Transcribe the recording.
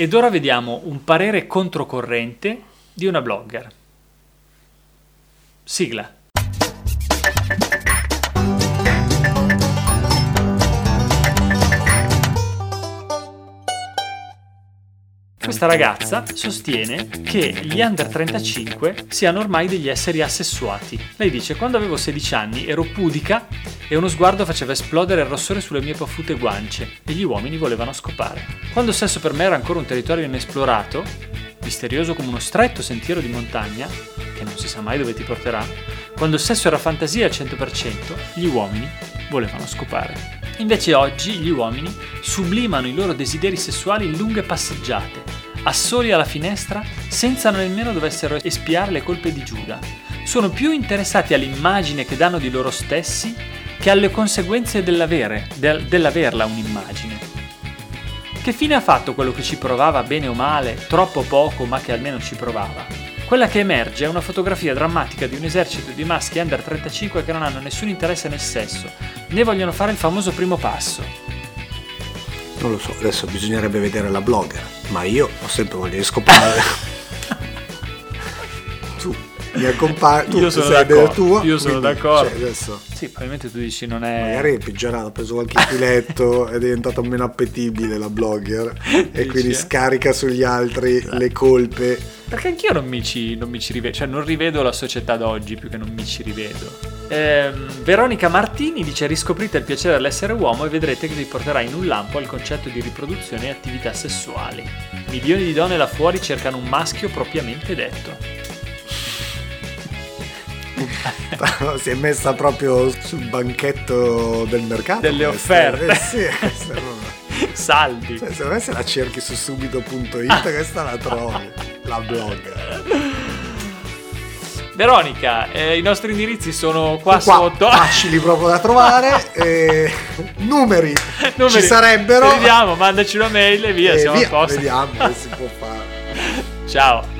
Ed ora vediamo un parere controcorrente di una blogger. Sigla. Questa ragazza sostiene che gli under 35 siano ormai degli esseri assessuati. Lei dice: Quando avevo 16 anni ero pudica e uno sguardo faceva esplodere il rossore sulle mie paffute guance e gli uomini volevano scopare. Quando il sesso per me era ancora un territorio inesplorato, misterioso come uno stretto sentiero di montagna, che non si sa mai dove ti porterà, quando il sesso era fantasia al 100%, gli uomini volevano scopare. Invece oggi gli uomini sublimano i loro desideri sessuali in lunghe passeggiate, assoli alla finestra senza nemmeno dovessero espiare le colpe di Giuda. Sono più interessati all'immagine che danno di loro stessi che alle conseguenze dell'avere, del, dell'averla un'immagine. Che fine ha fatto quello che ci provava bene o male, troppo poco ma che almeno ci provava? Quella che emerge è una fotografia drammatica di un esercito di maschi under 35 che non hanno nessun interesse nel sesso, né vogliono fare il famoso primo passo. Non lo so, adesso bisognerebbe vedere la blogger, ma io ho sempre voglia di scopare. tu mi accompagni, io sono d'accordo. tuo, io sono quindi, d'accordo. Cioè, adesso Sì, probabilmente tu dici non è. magari è peggiorato, ha preso qualche filetto, è diventato meno appetibile la blogger e Dici, quindi eh? scarica sugli altri le colpe. Perché anch'io non mi ci, non mi ci rivedo, cioè non rivedo la società d'oggi più che non mi ci rivedo. Ehm, Veronica Martini dice riscoprite il piacere dell'essere uomo e vedrete che vi porterà in un lampo al concetto di riproduzione e attività sessuali. Milioni di donne là fuori cercano un maschio propriamente detto. si è messa proprio sul banchetto del mercato. Delle offerte. Eh sì, questa Saldi. Cioè, secondo me se la cerchi su subito.it questa la trovi, la blog. Veronica, eh, i nostri indirizzi sono qua, Qua, sotto. facili proprio da trovare. e numeri, Numeri. ci sarebbero. Vediamo, mandaci una mail e via, e siamo via, a posto. vediamo che si può fare. Ciao.